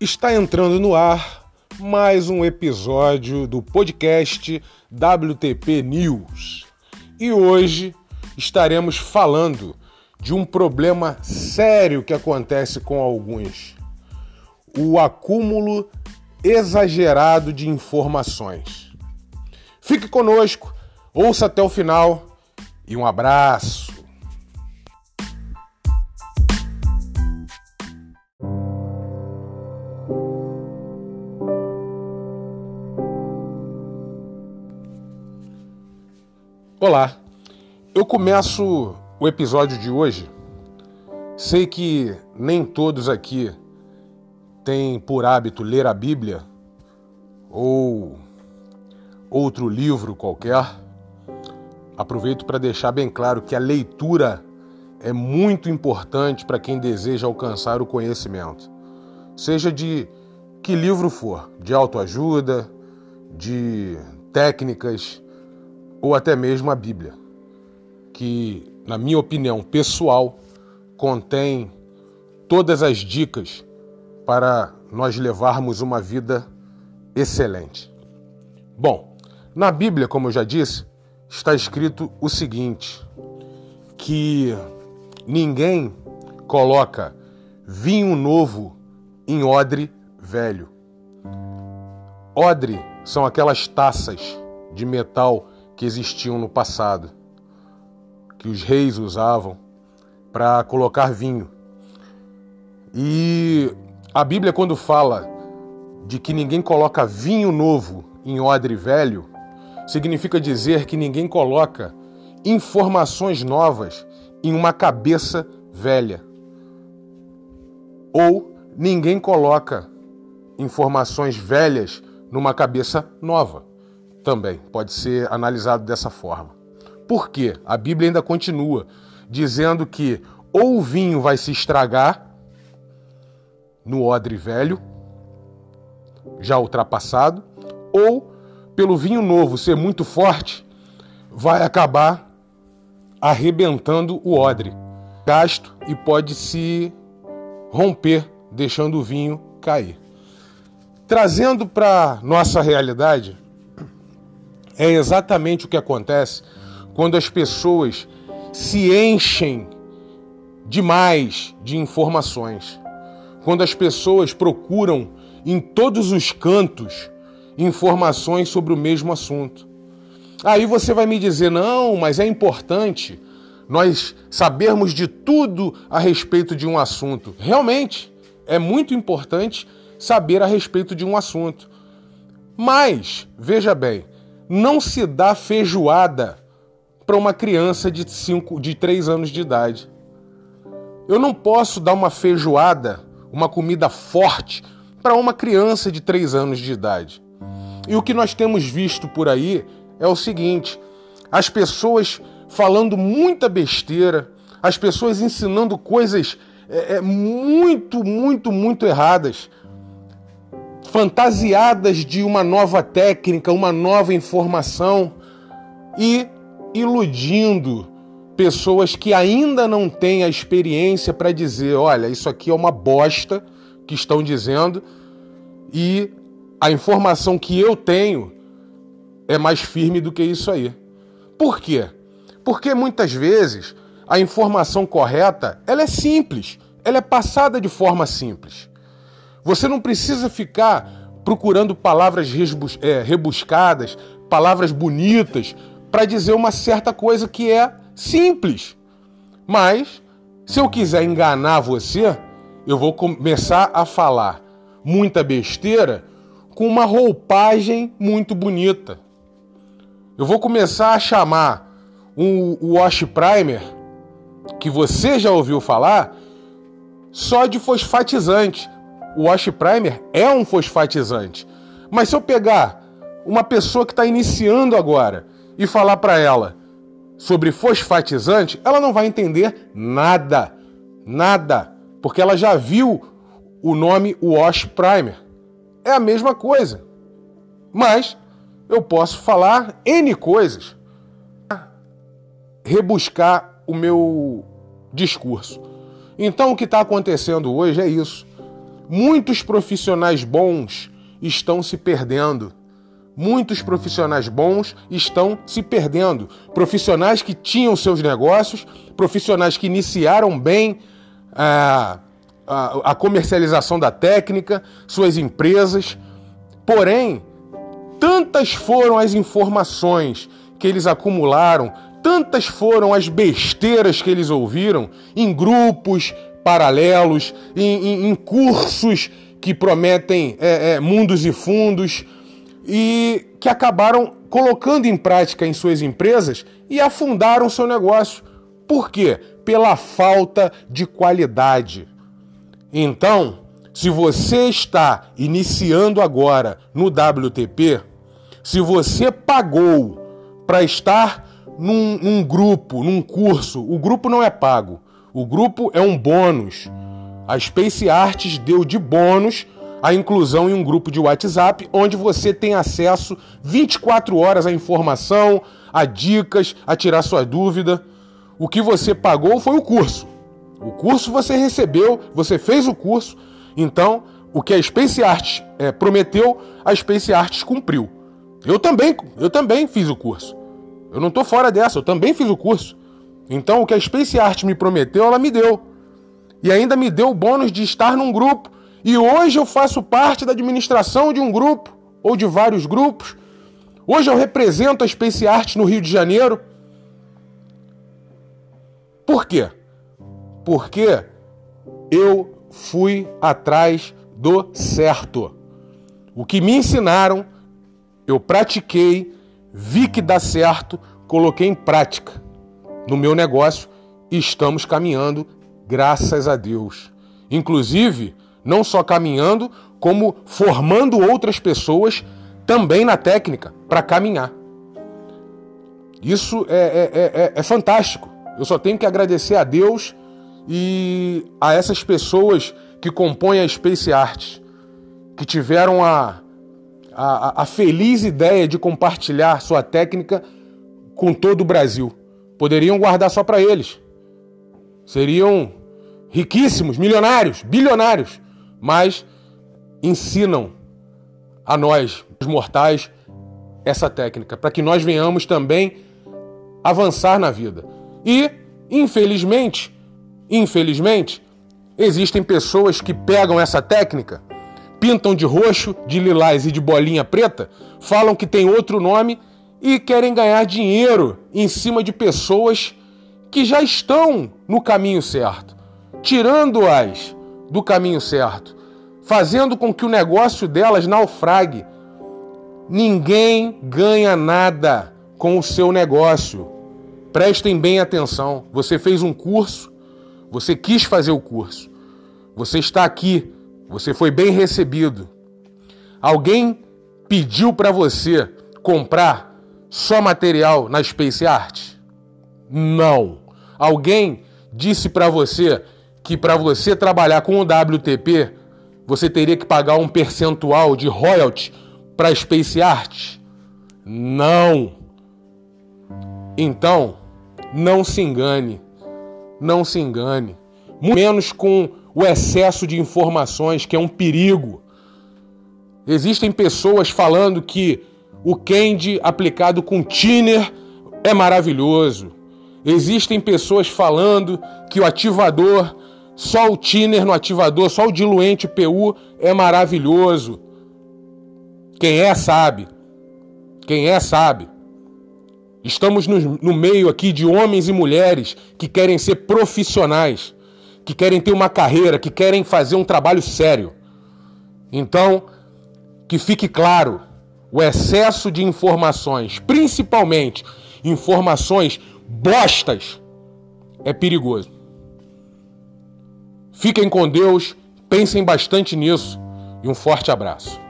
Está entrando no ar mais um episódio do podcast WTP News. E hoje estaremos falando de um problema sério que acontece com alguns: o acúmulo exagerado de informações. Fique conosco, ouça até o final e um abraço. Olá, eu começo o episódio de hoje. Sei que nem todos aqui têm por hábito ler a Bíblia ou outro livro qualquer. Aproveito para deixar bem claro que a leitura é muito importante para quem deseja alcançar o conhecimento. Seja de que livro for, de autoajuda, de técnicas, ou até mesmo a Bíblia, que, na minha opinião pessoal, contém todas as dicas para nós levarmos uma vida excelente. Bom, na Bíblia, como eu já disse, está escrito o seguinte: que ninguém coloca vinho novo em odre velho. Odre são aquelas taças de metal que existiam no passado, que os reis usavam para colocar vinho. E a Bíblia, quando fala de que ninguém coloca vinho novo em odre velho, significa dizer que ninguém coloca informações novas em uma cabeça velha. Ou ninguém coloca informações velhas numa cabeça nova também pode ser analisado dessa forma. Por quê? A Bíblia ainda continua dizendo que ou o vinho vai se estragar no odre velho, já ultrapassado, ou pelo vinho novo ser muito forte, vai acabar arrebentando o odre, gasto e pode se romper, deixando o vinho cair. Trazendo para nossa realidade, é exatamente o que acontece quando as pessoas se enchem demais de informações. Quando as pessoas procuram em todos os cantos informações sobre o mesmo assunto. Aí você vai me dizer: não, mas é importante nós sabermos de tudo a respeito de um assunto. Realmente, é muito importante saber a respeito de um assunto. Mas, veja bem, não se dá feijoada para uma criança de, cinco, de 3 anos de idade. Eu não posso dar uma feijoada, uma comida forte, para uma criança de 3 anos de idade. E o que nós temos visto por aí é o seguinte: as pessoas falando muita besteira, as pessoas ensinando coisas é, é muito, muito, muito erradas fantasiadas de uma nova técnica, uma nova informação e iludindo pessoas que ainda não têm a experiência para dizer: olha, isso aqui é uma bosta que estão dizendo e a informação que eu tenho é mais firme do que isso aí. Por quê? Porque muitas vezes a informação correta ela é simples, ela é passada de forma simples. Você não precisa ficar procurando palavras é, rebuscadas, palavras bonitas, para dizer uma certa coisa que é simples. Mas, se eu quiser enganar você, eu vou começar a falar muita besteira com uma roupagem muito bonita. Eu vou começar a chamar o Wash Primer, que você já ouviu falar, só de fosfatizante o wash primer é um fosfatizante. Mas se eu pegar uma pessoa que está iniciando agora e falar para ela sobre fosfatizante, ela não vai entender nada, nada, porque ela já viu o nome wash primer. É a mesma coisa. Mas eu posso falar N coisas, rebuscar o meu discurso. Então o que está acontecendo hoje é isso muitos profissionais bons estão se perdendo. Muitos profissionais bons estão se perdendo. Profissionais que tinham seus negócios, profissionais que iniciaram bem a, a, a comercialização da técnica, suas empresas. Porém, tantas foram as informações que eles acumularam, tantas foram as besteiras que eles ouviram em grupos paralelos, em, em, em cursos que prometem é, é, mundos e fundos e que acabaram colocando em prática em suas empresas e afundaram seu negócio. Por quê? Pela falta de qualidade. Então, se você está iniciando agora no WTP, se você pagou para estar num, num, grupo, num curso, o grupo não é pago, o grupo é um bônus. A Space Arts deu de bônus a inclusão em um grupo de WhatsApp onde você tem acesso 24 horas à informação, a dicas, a tirar sua dúvida. O que você pagou foi o curso. O curso você recebeu, você fez o curso, então o que a Space Arts é, prometeu, a Space Arts cumpriu. Eu também, eu também fiz o curso. Eu não estou fora dessa, eu também fiz o curso. Então o que a Space Arts me prometeu, ela me deu. E ainda me deu o bônus de estar num grupo e hoje eu faço parte da administração de um grupo ou de vários grupos. Hoje eu represento a Space Art no Rio de Janeiro. Por quê? Porque eu fui atrás do certo. O que me ensinaram, eu pratiquei, vi que dá certo, coloquei em prática no meu negócio e estamos caminhando, graças a Deus. Inclusive, não só caminhando, como formando outras pessoas também na técnica para caminhar. Isso é, é, é, é, fantástico. Eu só tenho que agradecer a Deus e a essas pessoas que compõem a Space Art, que tiveram a, a, a feliz ideia de compartilhar sua técnica com todo o Brasil. Poderiam guardar só para eles. Seriam riquíssimos, milionários, bilionários mas ensinam a nós, os mortais, essa técnica, para que nós venhamos também avançar na vida. E, infelizmente, infelizmente, existem pessoas que pegam essa técnica, pintam de roxo, de lilás e de bolinha preta, falam que tem outro nome e querem ganhar dinheiro em cima de pessoas que já estão no caminho certo, tirando-as do caminho certo, fazendo com que o negócio delas naufrague. Ninguém ganha nada com o seu negócio. Prestem bem atenção. Você fez um curso, você quis fazer o curso, você está aqui, você foi bem recebido. Alguém pediu para você comprar só material na Space Art? Não. Alguém disse para você que para você trabalhar com o WTP, você teria que pagar um percentual de royalty para a Space Art? Não. Então, não se engane. Não se engane. Muito menos com o excesso de informações, que é um perigo. Existem pessoas falando que o Candy aplicado com thinner é maravilhoso. Existem pessoas falando que o ativador só o thinner no ativador, só o diluente PU é maravilhoso. Quem é, sabe. Quem é, sabe. Estamos no, no, meio aqui de homens e mulheres que querem ser profissionais, que querem ter uma carreira, que querem fazer um trabalho sério. Então, que fique claro: o excesso de informações, principalmente informações bostas, é perigoso. Fiquem com Deus, pensem bastante nisso e um forte abraço.